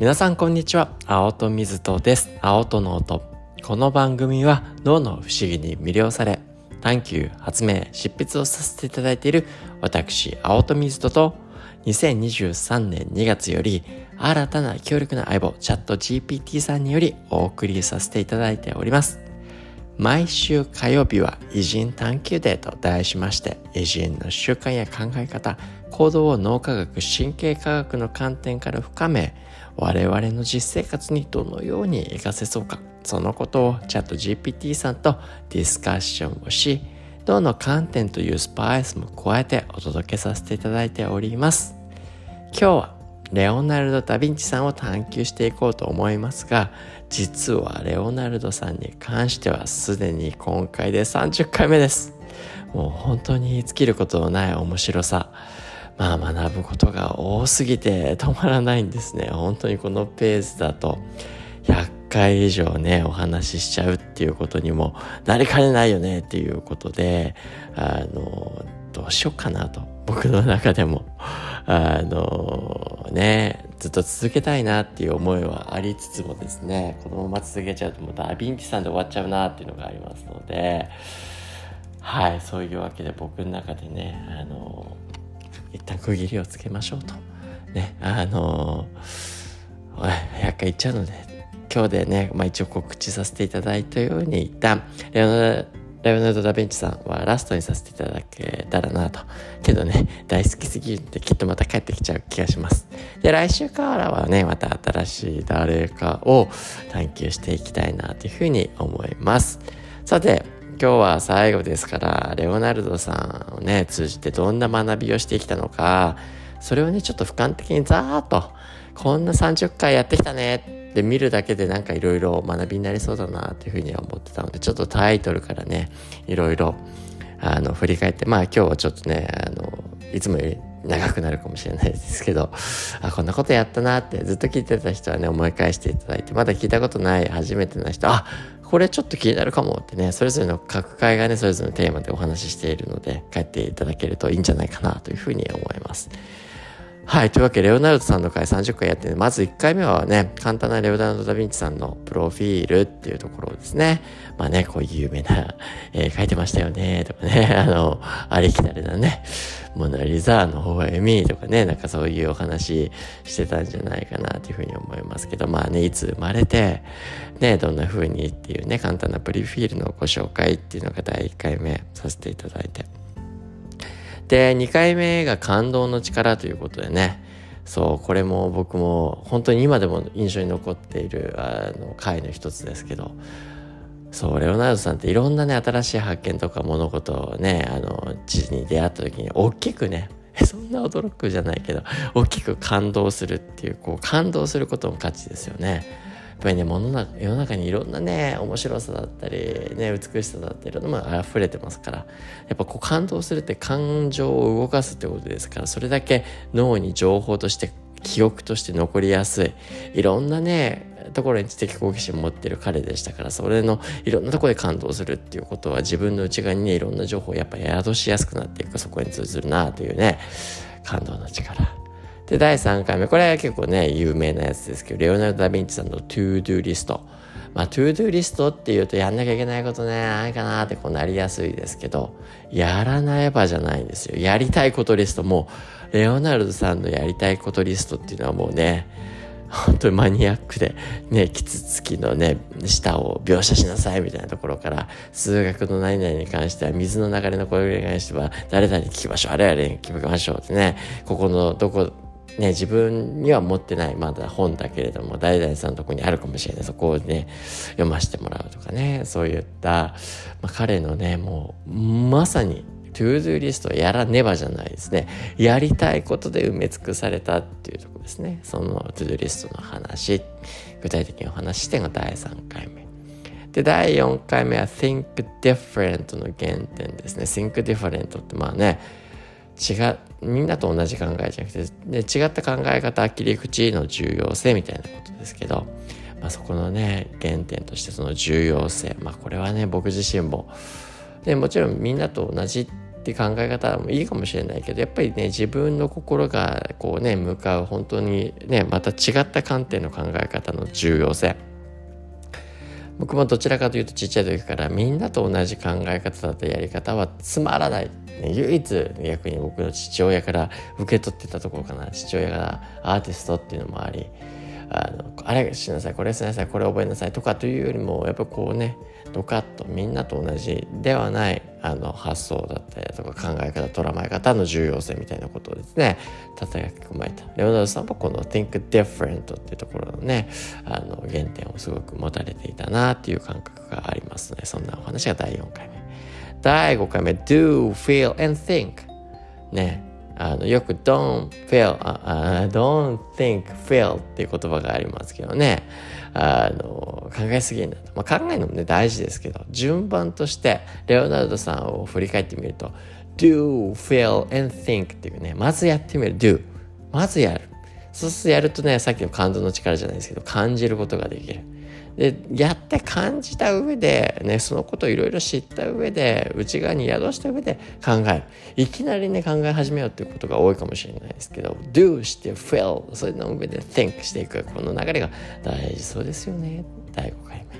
皆さんこんにちは。青戸水戸です。青戸の音。この番組は脳の不思議に魅了され探求発明執筆をさせていただいている私青戸水戸と2023年2月より新たな強力な相棒チャット GPT さんによりお送りさせていただいております。毎週火曜日は偉人探求デーと題しまして偉人の習慣や考え方行動を脳科学神経科学の観点から深め我々の実生活にどのように活かせそうか。そのことをチャット GPT さんとディスカッションをし脳の観点というスパイスも加えてお届けさせていただいております。今日はレオナルド・ダ・ヴィンチさんを探求していこうと思いますが実はレオナルドさんに関してはすでに今回で30回目です。もう本当に尽きることのない面白さ。まあ学ぶことが多すぎて止まらないんですね。本当にこのペースだと。100回以上ねお話ししちゃうっていうことにもなりかねないよねっていうことであのどうしようかなと。僕の中でも。あのねずっと続けたいなっていう思いはありつつもですねこのまま続けちゃうともうダヴィンチさんで終わっちゃうなっていうのがありますのではいそういうわけで僕の中でねあの一旦区切りをつけましょうとねあの100回いっちゃうので今日でね、まあ、一応告知させていただいたように一旦レオナレオナルド・ダ・ヴィンチさんはラストにさせていただけたらなと。けどね、大好きすぎるんできっとまた帰ってきちゃう気がします。で、来週からはね、また新しい誰かを探求していきたいなというふうに思います。さて、今日は最後ですから、レオナルドさんをね、通じてどんな学びをしてきたのか、それをね、ちょっと俯瞰的にざーっと、こんな30回やってきたねで見るだけでなんかいろいろ学びになりそうだなっていうふうには思ってたのでちょっとタイトルからねいろいろあの振り返ってまあ今日はちょっとねあのいつもより長くなるかもしれないですけど あこんなことやったなってずっと聞いてた人はね思い返していただいてまだ聞いたことない初めての人あこれちょっと気になるかもってねそれぞれの各界がねそれぞれのテーマでお話ししているので帰っていただけるといいんじゃないかなというふうに思います。はい。というわけで、レオナルドさんの回30回やってね、まず1回目はね、簡単なレオナルド・ダ・ヴィンチさんのプロフィールっていうところですね。まあね、こういう有名な、えー、書いてましたよね、とかね、あの、ありきたりなね、モナリザの微笑みとかね、なんかそういうお話してたんじゃないかなというふうに思いますけど、まあね、いつ生まれて、ね、どんな風にっていうね、簡単なプリフィールのご紹介っていうのが第1回目させていただいて。で、2回目が感動の力ということでね、そう、これも僕も本当に今でも印象に残っているあの回の一つですけど、そう、レオナルドさんっていろんなね、新しい発見とか物事をね、あの、地に出会った時に大きくね、そんな驚くじゃないけど、大きく感動するっていう、こう、感動することの価値ですよね。っぱりね世の中世の中にいろんなね面白さだったりね美しさだったりいろんなものが溢れてますからやっぱこう感動するって感情を動かすってことですからそれだけ脳に情報として記憶として残りやすいいろんなねところに知的好奇心を持ってる彼でしたからそれのいろんなところで感動するっていうことは自分の内側にねいろんな情報をやっぱ宿しやすくなっていくそこに通ずるなというね感動の力。で、第3回目、これは結構ね、有名なやつですけど、レオナルド・ダ・ヴィンチさんの To Do リスト。まあ、To Do リストっていうとやんなきゃいけないことね、ないかなってこうなりやすいですけど、やらないばじゃないんですよ。やりたいことリスト。もう、レオナルドさんのやりたいことリストっていうのはもうね、本当にマニアックで、ね、キツツキのね、下を描写しなさいみたいなところから、数学の何々に関しては、水の流れのこれに関しては、誰々に聞きましょう、あれあれに聞きましょうってね、ここのどこ、ね、自分には持ってないまだ本だけれども、誰々さんのとこにあるかもしれない。そこをね、読ませてもらうとかね、そういった、まあ、彼のね、もう、まさに、 To Do List やらねばじゃないですね。やりたいことで埋め尽くされたっていうとこですね。その To Do List の話、具体的にお話してが第3回目。で、第4回目は Think Different の原点ですね。Think Different ってまあね、違うみんなと同じ考えじゃなくてで違った考え方切り口の重要性みたいなことですけど、まあ、そこのね原点としてその重要性。まあこれはね僕自身も。でもちろんみんなと同じって考え方もいいかもしれないけどやっぱりね自分の心がこうね向かう本当にねまた違った観点の考え方の重要性。僕もどちらかというとちっちゃい時からみんなと同じ考え方だったやり方はつまらない、唯一逆に僕の父親から受け取ってたところかな。父親がアーティストっていうのもありあのあれしなさいこれしなさいこれ覚えなさいとかというよりもやっぱこうねドカッとみんなと同じではないあの発想だったりとか考え方捉まえ方の重要性みたいなことをですね叩き込まれた。レオナルドさんもこの Think Different っていうところのねあの原点をすごく持たれていたなっていう感覚がありますのでそんなお話が第4回目。第5回目 Do, Feel and Think ね。あのよく don't feel、uh, don't think feel っていう言葉がありますけどね。あの考えすぎんなと、まあ、考えるのもね大事ですけど順番としてレオナルドさんを振り返ってみると do feel and think っていうねまずやってみる。do まずやる。そうするとやるとねさっきの感動の力じゃないですけど感じることができる。でやって感じた上で、ね、そのことをいろいろ知った上で内側に宿した上で考える。いきなりね考え始めようっていうことが多いかもしれないですけど do して feel それの上で think していく。この流れが大事そうですよね。第5回目。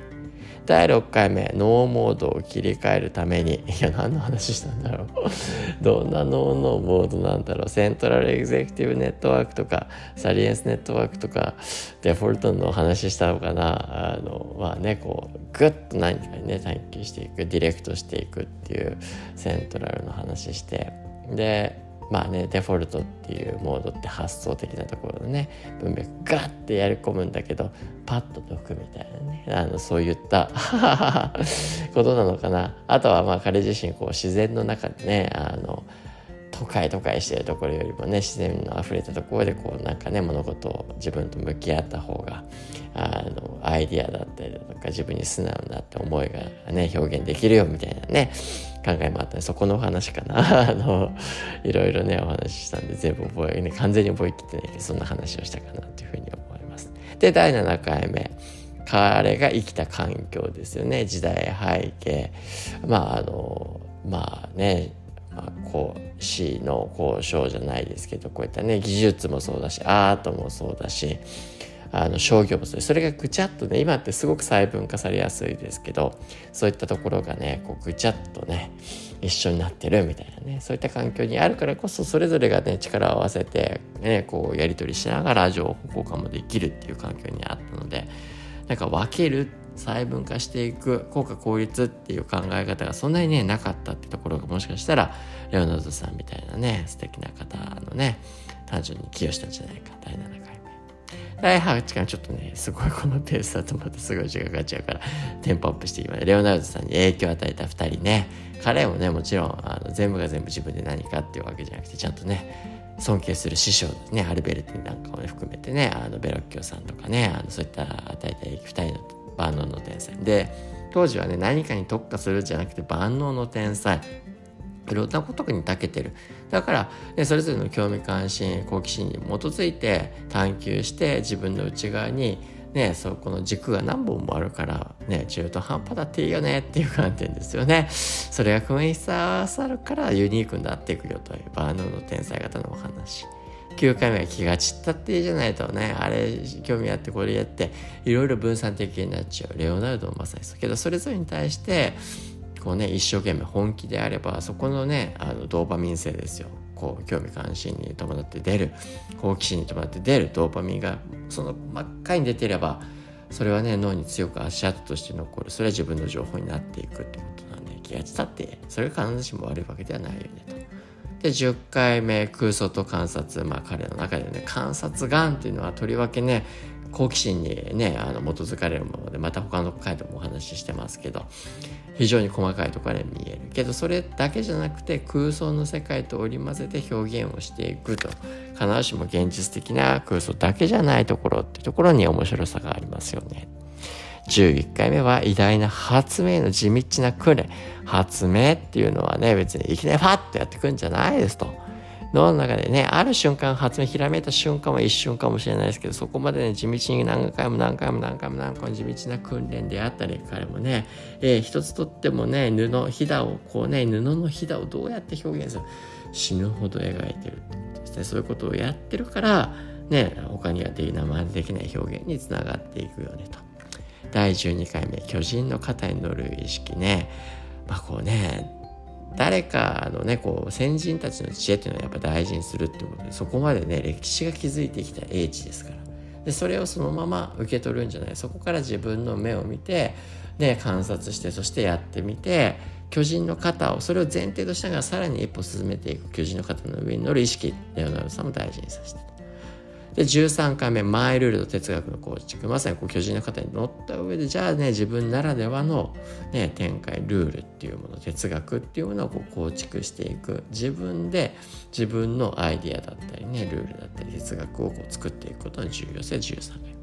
第6回目脳モードを切り替えるために。いや何の話したんだろう。どんな脳のモードなんだろう。セントラルエグゼクティブネットワークとかサリエンスネットワークとかデフォルトの話したのかな。あのまあねこうグッと何かにね探求していくディレクトしていくっていうセントラルの話して。でまあねデフォルトっていうモードって発想的なところのね文脈ガッてやり込むんだけどパッと解くみたいなねあのそういった ことなのかな。あとはまあ彼自身こう自然の中でねあの都会都会してるところよりもね自然の溢れたところでこうなんかね物事を自分と向き合った方があのアイディアだったりだとか自分に素直になって思いがね表現できるよみたいなね考えもあったねそこのお話かな。あのいろいろねお話ししたんで全部覚えね完全に覚えきってないけどそんな話をしたかなというふうに思います。で第7回目。彼が生きた環境ですよね。時代背景。まああのまあね、こう死の交渉じゃないですけどこういったね技術もそうだしアートもそうだしあの商業もそうそれがぐちゃっとね今ってすごく細分化されやすいですけどそういったところがねこうぐちゃっとね一緒になってるみたいなねそういった環境にあるからこそそれぞれがね力を合わせて、ね、こうやり取りしながら情報交換もできるっていう環境にあったのでなんか分ける細分化していく効果効率っていう考え方がそんなにねなかったってところがもしかしたらレオナルドさんみたいなね素敵な方のね単純に寄与したんじゃないか第7回目。第8回ちょっとねすごいこのペースだと思ってすごい時間かかっちゃうからテンポアップしていきますレオナルドさんに影響を与えた2人ね。彼もねもちろんあの全部が全部自分で何かっていうわけじゃなくてちゃんとね尊敬する師匠ですねアルベルティなんかを、ね、含めてねあのベロッキオさんとかねあのそういった与えた2人の万能の天才で当時はね何かに特化するんじゃなくて万能の天才いろんなことに長けてるだから、ね、それぞれの興味関心好奇心に基づいて探求して自分の内側にね、そこの軸が何本もあるから、ね、中途半端だっていいよねっていう観点ですよね。それが組み合わさるからユニークになっていくよというバーノーの天才型のお話。9回目は気が散ったっていいじゃないとねあれ興味あってこれやっていろいろ分散的になっちゃう。レオナルドもまさにそうけどそれぞれに対してこうね一生懸命本気であればそこのねあのドーパミン性ですよ。こう興味関心に伴って出る。好奇心に伴って出るドーパミンがその真っ赤に出てればそれはね脳に強く足跡として残る。それは自分の情報になっていくってことなんで気が散ったってそれが必ずしも悪いわけではないよねと。で10回目空想と観察まあ彼の中でね観察眼っていうのはとりわけね好奇心にねあの基づかれるものでまた他の回でもお話ししてますけど非常に細かいところで見えるけどそれだけじゃなくて空想の世界と織り交ぜて表現をしていくと必ずしも現実的な空想だけじゃないところっていうところに面白さがありますよね。11回目は偉大な発明の地道な訓練発明っていうのはね別にいきなりファッとやってくんじゃないですと。脳の中でね、ある瞬間発明ひらめいた瞬間は一瞬かもしれないですけど、そこまでね、地道に何回も何回も何回も何回も地道な訓練であったり、彼もね、えー、一つとってもね、布、ひだを、こうね、布のひだをどうやって表現する死ぬほど描いてるって。そういうことをやってるから、ね、他にはできない、まできない表現につながっていくよねと。第12回目、巨人の肩に乗る意識ね。まあこうね、誰かのねこう先人たちの知恵っていうのはやっぱ大事にするってことでそこまでね歴史が築いてきた英知ですから。でそれをそのまま受け取るんじゃない。そこから自分の目を見て、ね、観察してそしてやってみて巨人の肩をそれを前提としながらさらに一歩進めていく巨人の肩の上に乗る意識レオナルドさんも大事にさせて。で13回目マイルールと哲学の構築。まさにこう巨人の方に乗った上でじゃあね自分ならではの、ね、展開ルールっていうもの哲学っていうものをこう構築していく。自分で自分のアイディアだったりねルールだったり哲学をこう作っていくことの重要性13回目。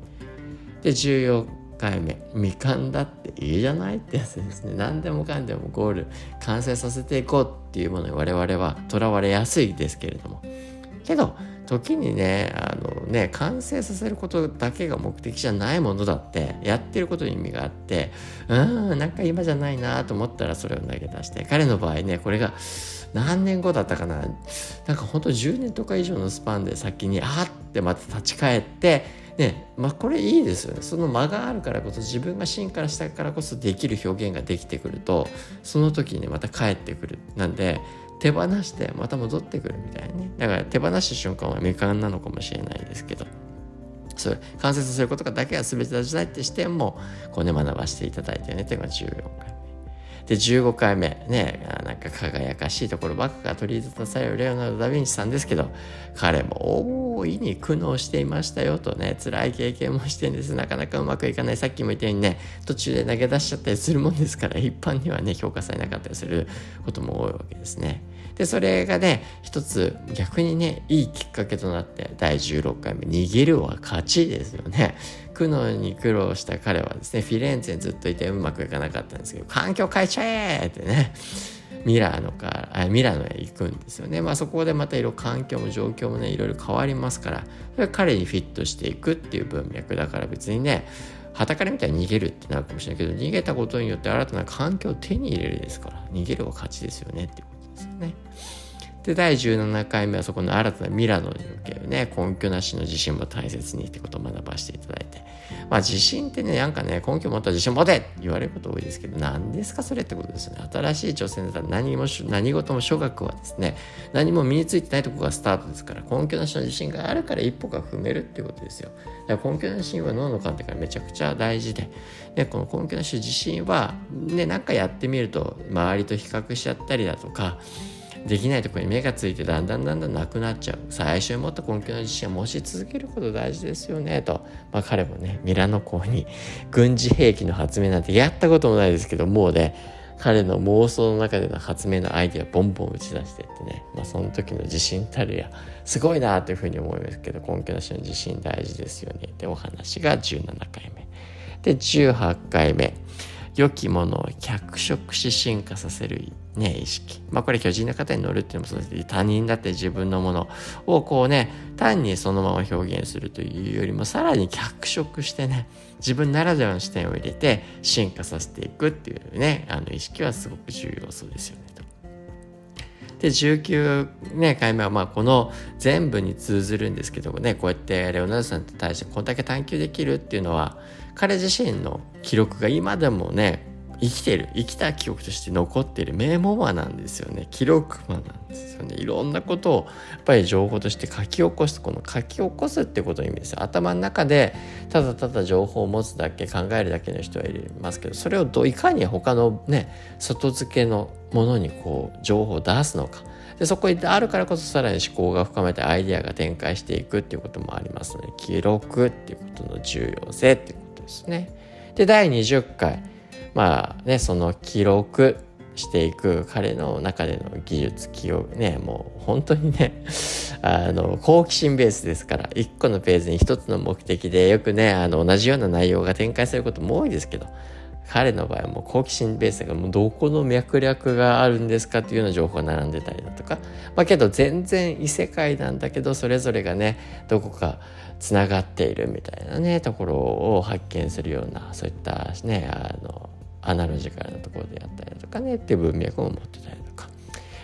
で14回目未完だっていいじゃないってやつですね。何でもかんでもゴール完成させていこうっていうものに我々はとらわれやすいですけれども。けど時にねあのね完成させることだけが目的じゃないものだってやってることに意味があってうんなんか今じゃないなと思ったらそれを投げ出して彼の場合ねこれが何年後だったかな。なんかほんと10年とか以上のスパンで先にあってまた立ち返ってねまあこれいいですよね。その間があるからこそ自分が進化したからこそできる表現ができてくるとその時にまた帰ってくる。なんで手放してまた戻ってくるみたいなね。だから手放した瞬間は未完なのかもしれないですけど。それ関節することがだけは全てだじゃないって視点もこうね学ばせていただいてねっていうのが14回で15回目ねなんか輝かしいところばっかが取り沙汰されるレオナルド・ダ・ヴィンチさんですけど彼も大いに苦悩していましたよとね辛い経験もしてんですなかなかうまくいかないさっきも言ったようにね途中で投げ出しちゃったりするもんですから一般にはね評価されなかったりすることも多いわけですね。でそれがね一つ逆にねいいきっかけとなって第16回目「逃げるは勝ち」ですよね。苦悩に苦労した彼はですねフィレンツェにずっといてうまくいかなかったんですけど環境変えちゃえってねミラノからミラノへ行くんですよね。まあそこでまたいろいろ環境も状況もねいろいろ変わりますからそれ彼にフィットしていくっていう文脈だから別にね旗から見たら逃げるってなるかもしれないけど逃げたことによって新たな環境を手に入れるですから逃げるは勝ちですよねっていうことですよね。で、第17回目はそこの新たなミラノにおけるね、根拠なしの自信も大切にってことを学ばせていただいて。まあ自信ってね、なんかね、根拠持った自信持てって言われること多いですけど、何ですかそれってことですよね。新しい挑戦だったら何も何事も諸学はですね、何も身についてないところがスタートですから、根拠なしの自信があるから一歩が踏めるっていうことですよ。だから根拠なし自信は脳の観点からめちゃくちゃ大事で、でこの根拠なし自信は、ね、なんかやってみると、周りと比較しちゃったりだとか、できないところに目がついてだんだんだんだんなくなっちゃう。最初に持った根拠の自信は持ち続けること大事ですよね。と、まあ、彼もねミラノ港に 軍事兵器の発明なんてやったこともないですけどもうね彼の妄想の中での発明のアイディアボンボン打ち出してってね、まあ、その時の自信たるやすごいなというふうに思いますけど根拠なしの自信大事ですよね。ってお話が17回目。で18回目。良きものを脚色し進化させる、ね、意識。まあこれ巨人の方に乗るっていうのもそうですけど他人だって自分のものをこうね、単にそのまま表現するというよりもさらに脚色してね、自分ならではの視点を入れて進化させていくっていうね、あの意識はすごく重要そうですよね。で19、ね、回目はまあこの全部に通ずるんですけどねこうやってレオナルドさんに対してこんだけ探求できるっていうのは彼自身の記録が今でもね生きてる生きた記憶として残っている名モマなんですよね。記録マなんですよね。いろんなことをやっぱり情報として書き起こすこの書き起こすってことの意味ですよ。頭の中でただただ情報を持つだけ考えるだけの人はいますけどそれをどいかに他のね外付けのものにこう情報を出すのか。でそこにあるからこそさらに思考が深めてアイデアが展開していくっていうこともありますので記録っていうことの重要性っていうこと。ですね。で第20回まあねその記録していく彼の中での技術記憶ねもう本当にね あの好奇心ベースですから1個のページに1つの目的でよくねあの同じような内容が展開することも多いですけど彼の場合はもう好奇心ベースがもうどこの脈略があるんですかっていうような情報が並んでたりだとか。まあけど全然異世界なんだけどそれぞれがねどこかつながっているみたいなねところを発見するようなそういったねあのアナロジカルなところであったりだとかねっていう文脈を持ってたり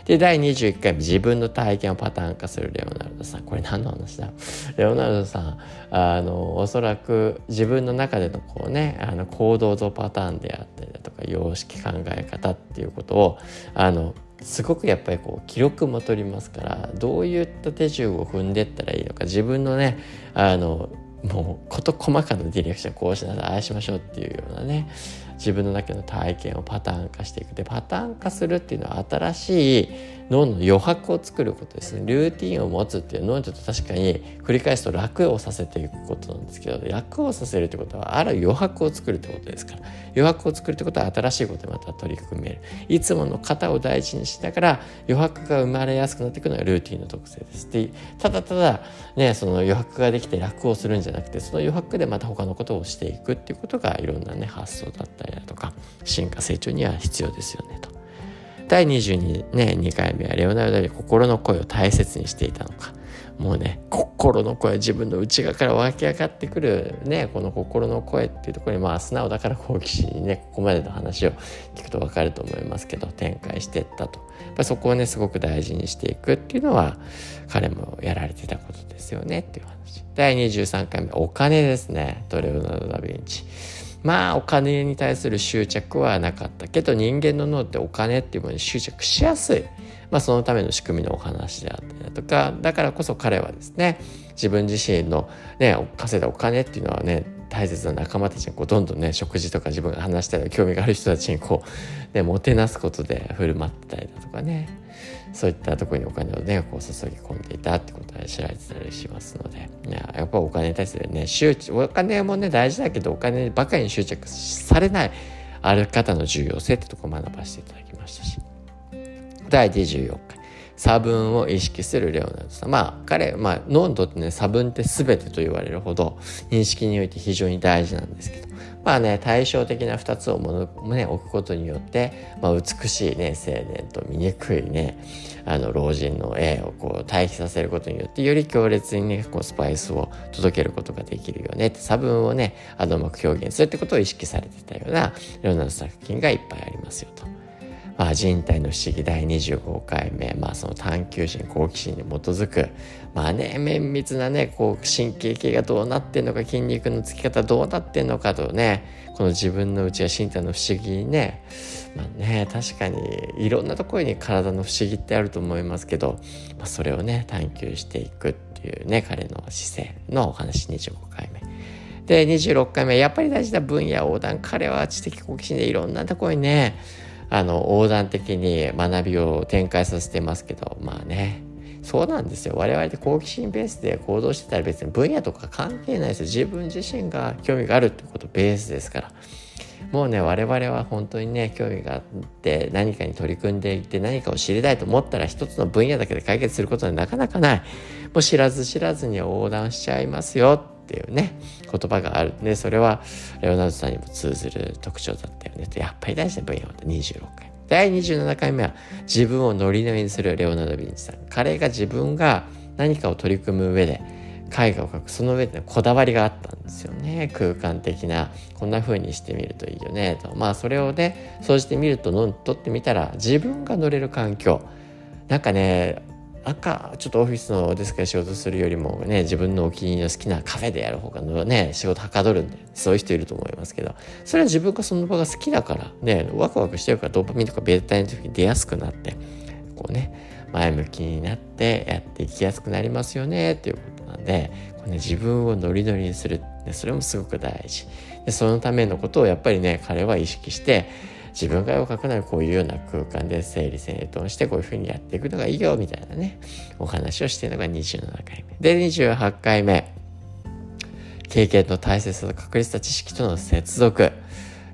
で第21回自分の体験をパターン化するレオナルドさん。これ何の話だ？レオナルドさんあのおそらく自分の中でのこうねあの行動とパターンであったりだとか様式考え方っていうことをあのすごくやっぱりこう記録も取りますからどういった手順を踏んでったらいいのか自分のねあのもう事細かなディレクションこうしなさいああしましょうっていうようなね自分の中の体験をパターン化していくでパターン化するっていうのは新しい脳の余白を作ることですね。ルーティンを持つっていう脳にとって確かに繰り返すと楽をさせていくことなんですけど楽をさせるってことはある余白を作るってことですから。余白を作るってことは新しいことにまた取り組める。いつもの型を大事にしながら余白が生まれやすくなっていくのがルーティンの特性です。でただただねその余白ができて楽をするんじゃなくてその余白でまた他のことをしていくっていうことがいろんなね発想だったりだとか進化成長には必要ですよねと。第22、ね、2回目はレオナルド・ダ心の声を大切にしていたのか。もうね心の声自分の内側から湧き上がってくるねこの心の声っていうところにまあ素直だから好奇心にねここまでの話を聞くと分かると思いますけど展開していったと。やっぱそこをねすごく大事にしていくっていうのは彼もやられてたことですよねっていう話。第23回目お金ですね。トレオナルド・ダ・ヴィンチ。まあお金に対する執着はなかったけど人間の脳ってお金っていうものに執着しやすい、まあ、そのための仕組みのお話であったりだとか。だからこそ彼はですね自分自身のね稼いだお金っていうのはね大切な仲間たちにこうどんどんね食事とか自分が話したり興味がある人たちにこう、ね、もてなすことで振る舞ったりだとかね。そういったところにお金をねこう注ぎ込んでいたってことで知られてたりしますので。いややっぱお金に対するね執着お金もね大事だけどお金ばかりに執着されないある方の重要性ってとこ学ばせていただきましたし。第24回。差分を意識するレオナルドさん。まあ彼、まあ脳にとってね、差分って全てと言われるほど認識において非常に大事なんですけど、まあね、対照的な2つをもの、ね、置くことによって、まあ、美しいね、青年と醜いね、あの老人の絵をこう対比させることによって、より強烈にね、こうスパイスを届けることができるよねって、差分をね、あのうまく表現するってことを意識されてたような、いろんな作品がいっぱいありますよと。まあ、人体の不思議第25回目、まあ、その探求心好奇心に基づくまあね綿密なねこう神経系がどうなってんのか筋肉のつき方どうなってんのかとねこの自分の内や身体の不思議にねまあね確かにいろんなところに体の不思議ってあると思いますけど、まあ、それをね探求していくっていうね彼の姿勢のお話25回目。で26回目やっぱり大事な分野横断彼は知的好奇心でいろんなところにねあの横断的に学びを展開させてますけどまあね。そうなんですよ。我々って好奇心ベースで行動してたら別に分野とか関係ないですよ。自分自身が興味があるってことベースですから。もうね我々は本当にね興味があって何かに取り組んでいって何かを知りたいと思ったら一つの分野だけで解決することはなかなかない。もう知らず知らずに横断しちゃいますよ。っていうね言葉がある。ねそれはレオナルドさんにも通ずる特徴だったよね。とやっぱり大事な分野は26回。第27回目は自分をノリノリにするレオナルド・ヴィンチさん。彼が自分が何かを取り組む上で絵画を描く。その上でこだわりがあったんですよね。空間的なこんな風にしてみるといいよねと。まあそれをねそうしてみるとの取ってみたら自分が乗れる環境。なんかね赤ちょっとオフィスのデスクで仕事するよりもね自分のお気に入りの好きなカフェでやる方がのね仕事はかどるんでそういう人いると思いますけどそれは自分がその場が好きだからねワクワクしてるからドーパミンとかベータインの時に出やすくなってこうね前向きになってやっていきやすくなりますよねっていうことなんでこれ、ね、自分をノリノリにするそれもすごく大事。でそのためのことをやっぱりね彼は意識して自分が絵を描くならこういうような空間で整理整頓してこういうふうにやっていくのがいいよみたいなねお話をしているのが27回目。で28回目。経験の大切さと確立した知識との接続。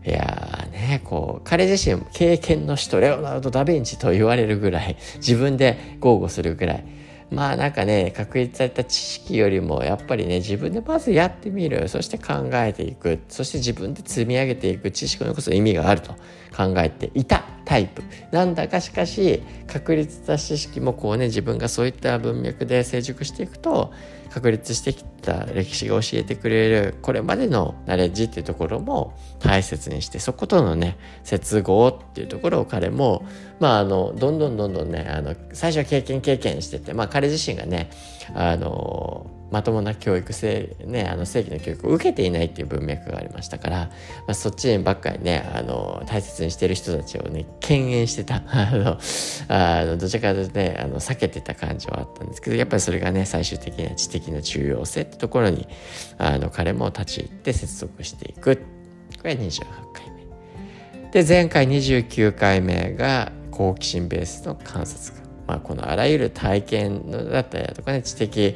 いやーね、こう、彼自身経験の人、レオナルド・ダ・ヴィンチと言われるぐらい、自分で豪語するぐらい、まあなんかね確立された知識よりもやっぱりね自分でまずやってみる。そして考えていく。そして自分で積み上げていく知識のこそ意味があると考えていたタイプ。なんだかしかし確立した知識もこうね自分がそういった文脈で成熟していくと確立してきた歴史が教えてくれるこれまでのナレッジっていうところも大切にしてそことのね接合っていうところを彼もまああのどんどんどんどんねあの最初は経験経験しててまあ彼自身がねあのまともな教育性、ね、あの正規の教育を受けていないっていう文脈がありましたから、まあ、そっちばっかりねあの大切にしてる人たちをね敬遠してた。あのあのどちらかというとねあの避けてた感じはあったんですけどやっぱりそれがね最終的な知的な重要性ってところにあの彼も立ち入って接続していく。これ28回目。で前回29回目が好奇心ベースの観察まあ、このあらゆる体験だったりだとかね知的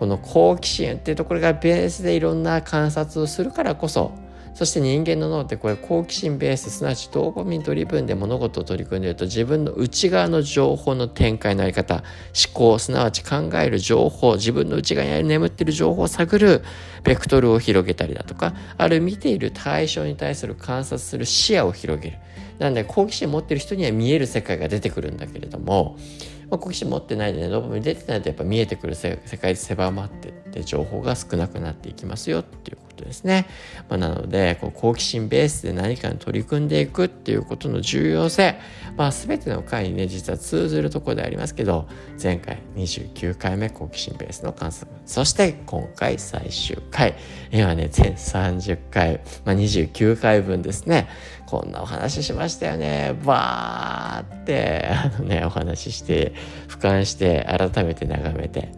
この好奇心っていうところがベースでいろんな観察をするからこそそして人間の脳ってこれ好奇心ベースすなわちドーパミンドリブンで物事を取り組んでいると自分の内側の情報の展開のあり方思考すなわち考える情報自分の内側に眠っている情報を探るベクトルを広げたりだとかある見ている対象に対する観察する視野を広げる。なんで好奇心持ってる人には見える世界が出てくるんだけれどもまあ、好奇心持ってないでねドーパミン出てないとやっぱ見えてくる世界狭まってって情報が少なくなっていきますよっていうことですね。まあ、なのでこう好奇心ベースで何かに取り組んでいくっていうことの重要性、まあ、全ての回にね実は通ずるところでありますけど前回29回目好奇心ベースの観測そして今回最終回。今ね全30回、まあ、29回分ですね。こんなお話しましたよね。バーってあのねお話しして俯瞰して改めて眺めて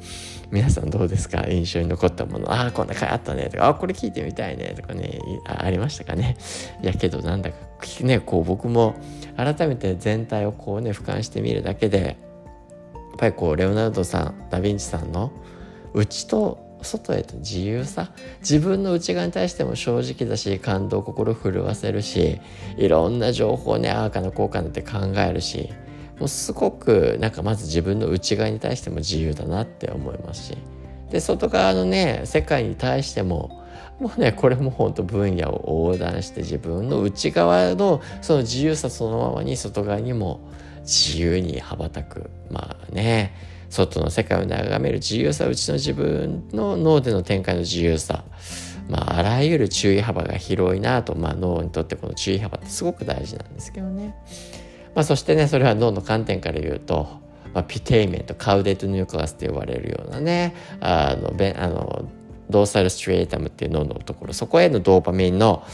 皆さんどうですか？印象に残ったもの。ああこんな回あったね。とかあこれ聞いてみたいね。とかねありましたかね。いやけどなんだかねこう僕も改めて全体をこうね俯瞰してみるだけでやっぱりこうレオナルドさんダ・ヴィンチさんの内と外へと自由さ。自分の内側に対しても正直だし感動心震わせるしいろんな情報ねああかなこうかなって考えるしもうすごくなんかまず自分の内側に対しても自由だなって思いますし。で外側のね世界に対してももうねこれも本当分野を横断して自分の内側のその自由さそのままに外側にも自由に羽ばたく。まあね。外の世界を眺める自由さうちの自分の脳での展開の自由さ。まああらゆる注意幅が広いなと、まあ、脳にとってこの注意幅ってすごく大事なんですけどね。まあ、そしてねそれは脳の観点から言うと、まあ、ピテイメントカウデートニュークラスと呼ばれるようなねあのべあのドーサルストレータムっていう脳のところそこへのドーパミンの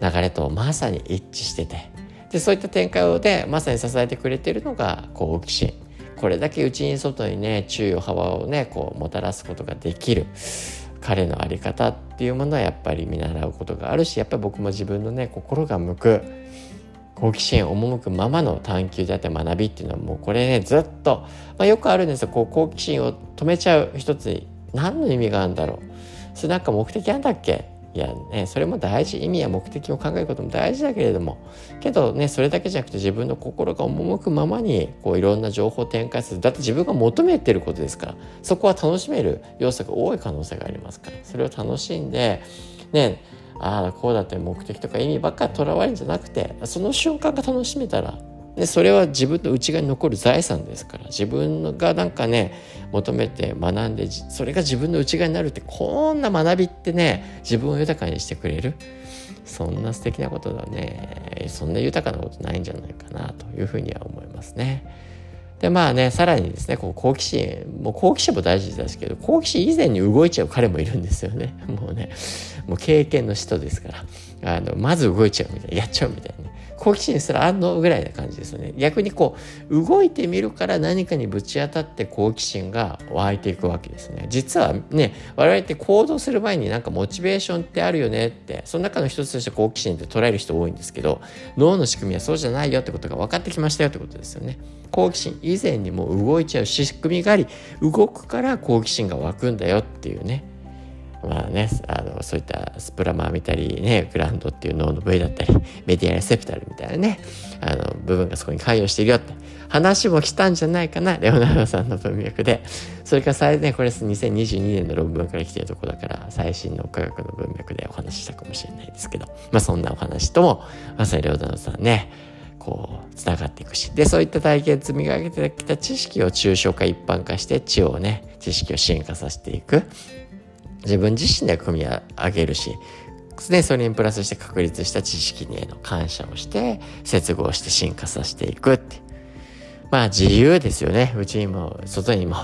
流れとまさに一致してて。でそういった展開でまさに支えてくれてるのが好奇心。これだけ内に外にね注意を幅をねこうもたらすことができる彼の在り方っていうものはやっぱり見習うことがあるしやっぱり僕も自分のね心が向く好奇心赴くままの探求であって学びっていうのはもうこれねずっと、まあ、よくあるんですよ。こう好奇心を止めちゃう一つに何の意味があるんだろう。それなんか目的あんだっけ？いやねそれも大事。意味や目的を考えることも大事だけれどもけどねそれだけじゃなくて自分の心が赴くままにこういろんな情報を展開する。だって自分が求めてることですからそこは楽しめる要素が多い可能性がありますからそれを楽しんでねああこうだって目的とか意味ばっかりとらわれるんじゃなくてその瞬間が楽しめたらでそれは自分の内側に残る財産ですから自分がなんかね求めて学んでそれが自分の内側になるってこんな学びってね自分を豊かにしてくれる？そんな素敵なことだね。そんな豊かなことないんじゃないかなというふうには思いますね。でまあねさらにですねこう好奇心もう好奇心も大事ですけど好奇心以前に動いちゃう彼もいるんですよね。もうねもう経験の人ですから。あのまず動いちゃうみたいなやっちゃうみたいな。好奇心すらあんのぐらいな感じですよね。逆にこう動いてみるから何かにぶち当たって好奇心が湧いていくわけですね。実はね我々って行動する前になんかモチベーションってあるよねってその中の一つとして好奇心って捉える人多いんですけど脳の仕組みはそうじゃないよってことが分かってきましたよってことですよね。好奇心以前にも動いちゃう仕組みがあり動くから好奇心が湧くんだよっていうね。まあね、あのそういったスプラマー見たりねグランドっていう脳の部位だったり メディアレセプタルみたいなねあの部分がそこに関与してるよって話も来たんじゃないかなレオナルドさんの文脈で。それから最ねこれ2022年の論文から来てるとこだから最新の科学の文脈でお話ししたかもしれないですけど。まあそんなお話ともまさにレオナルドさんねこうつながっていくし。でそういった体験積み上げてきた知識を抽象化一般化して知をね知識を進化させていく。自分自身で組み上げるし、ね、それにプラスして確立した知識にへの感謝をして、接合して進化させていくって。まあ自由ですよね。うちにも、外にも。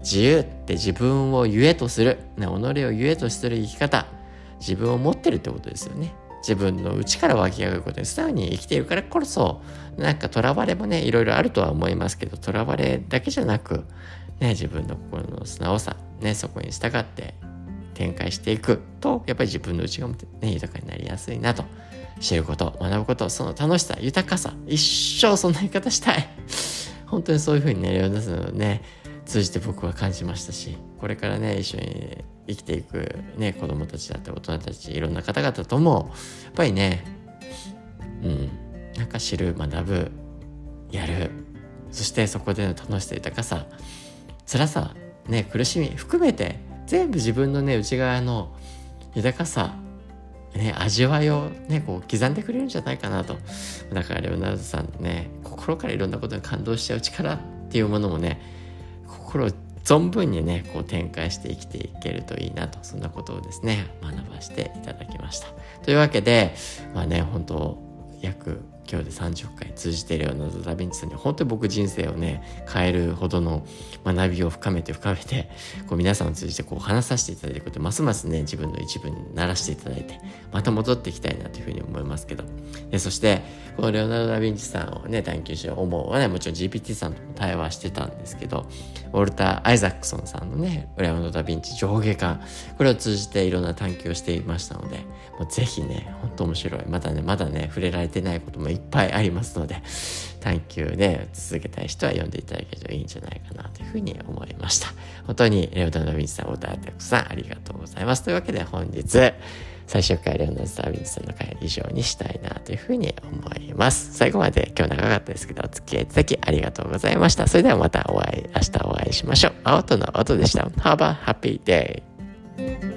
自由って自分を言えとする。ね、己を言えとする生き方。自分を持ってるってことですよね。自分の内から湧き上がることに素直に生きているからこそ、なんか囚われもね、いろいろあるとは思いますけど、囚われだけじゃなく、ね、自分の心の素直さ、ね、そこに従って展開していくとやっぱり自分の内側も、ね、豊かになりやすいなと。知ること学ぶことその楽しさ豊かさ一生そんな言い方したい。本当にそういうふうにねレオナスのね通じて僕は感じましたしこれからね一緒に生きていく、ね、子供たちだって大人たちいろんな方々ともやっぱりねうんなんか知る学ぶやるそしてそこでの楽しさ豊かさ辛さね苦しみ含めて全部自分のね内側の豊かさね、味わいをね、こう刻んでくれるんじゃないかなと。だからレオナルドさんね、心からいろんなことに感動しちゃう力っていうものもね、心を存分にね、こう展開して生きていけるといいなと、そんなことをですね、学ばせていただきました。というわけで、まあね、本当約今日で30回通じているようなダ・ヴィンチさんに本当に僕人生をね変えるほどの学びを深めて深めてこう皆さんを通じてこう話させていただいてことますますね自分の一部にならしていただいてまた戻っていきたいなというふうに思いますけど。でそしてこのレオナルド・ダ・ヴィンチさんをね探求しよう思うはねもちろん GPT さんとも対話してたんですけどウォルター・アイザックソンさんのねレオナルド・ダ・ヴィンチ上下巻これを通じていろんな探求をしていましたのでもうぜひね本当面白い。またねまだね触れられてないこともいっぱいありますので、探求で続けたい人は読んでいただけるといいんじゃないかなというふうに思いました。本当にレオナルド・ヴィンチさん、お歌たくさんありがとうございます。というわけで本日、最終回レオナルド・ヴィンチさんの回以上にしたいなというふうに思います。最後まで今日長かったですけど、お付き合いいただきありがとうございました。それではまたお会い、明日お会いしましょう。青との音でした。Have a happy day!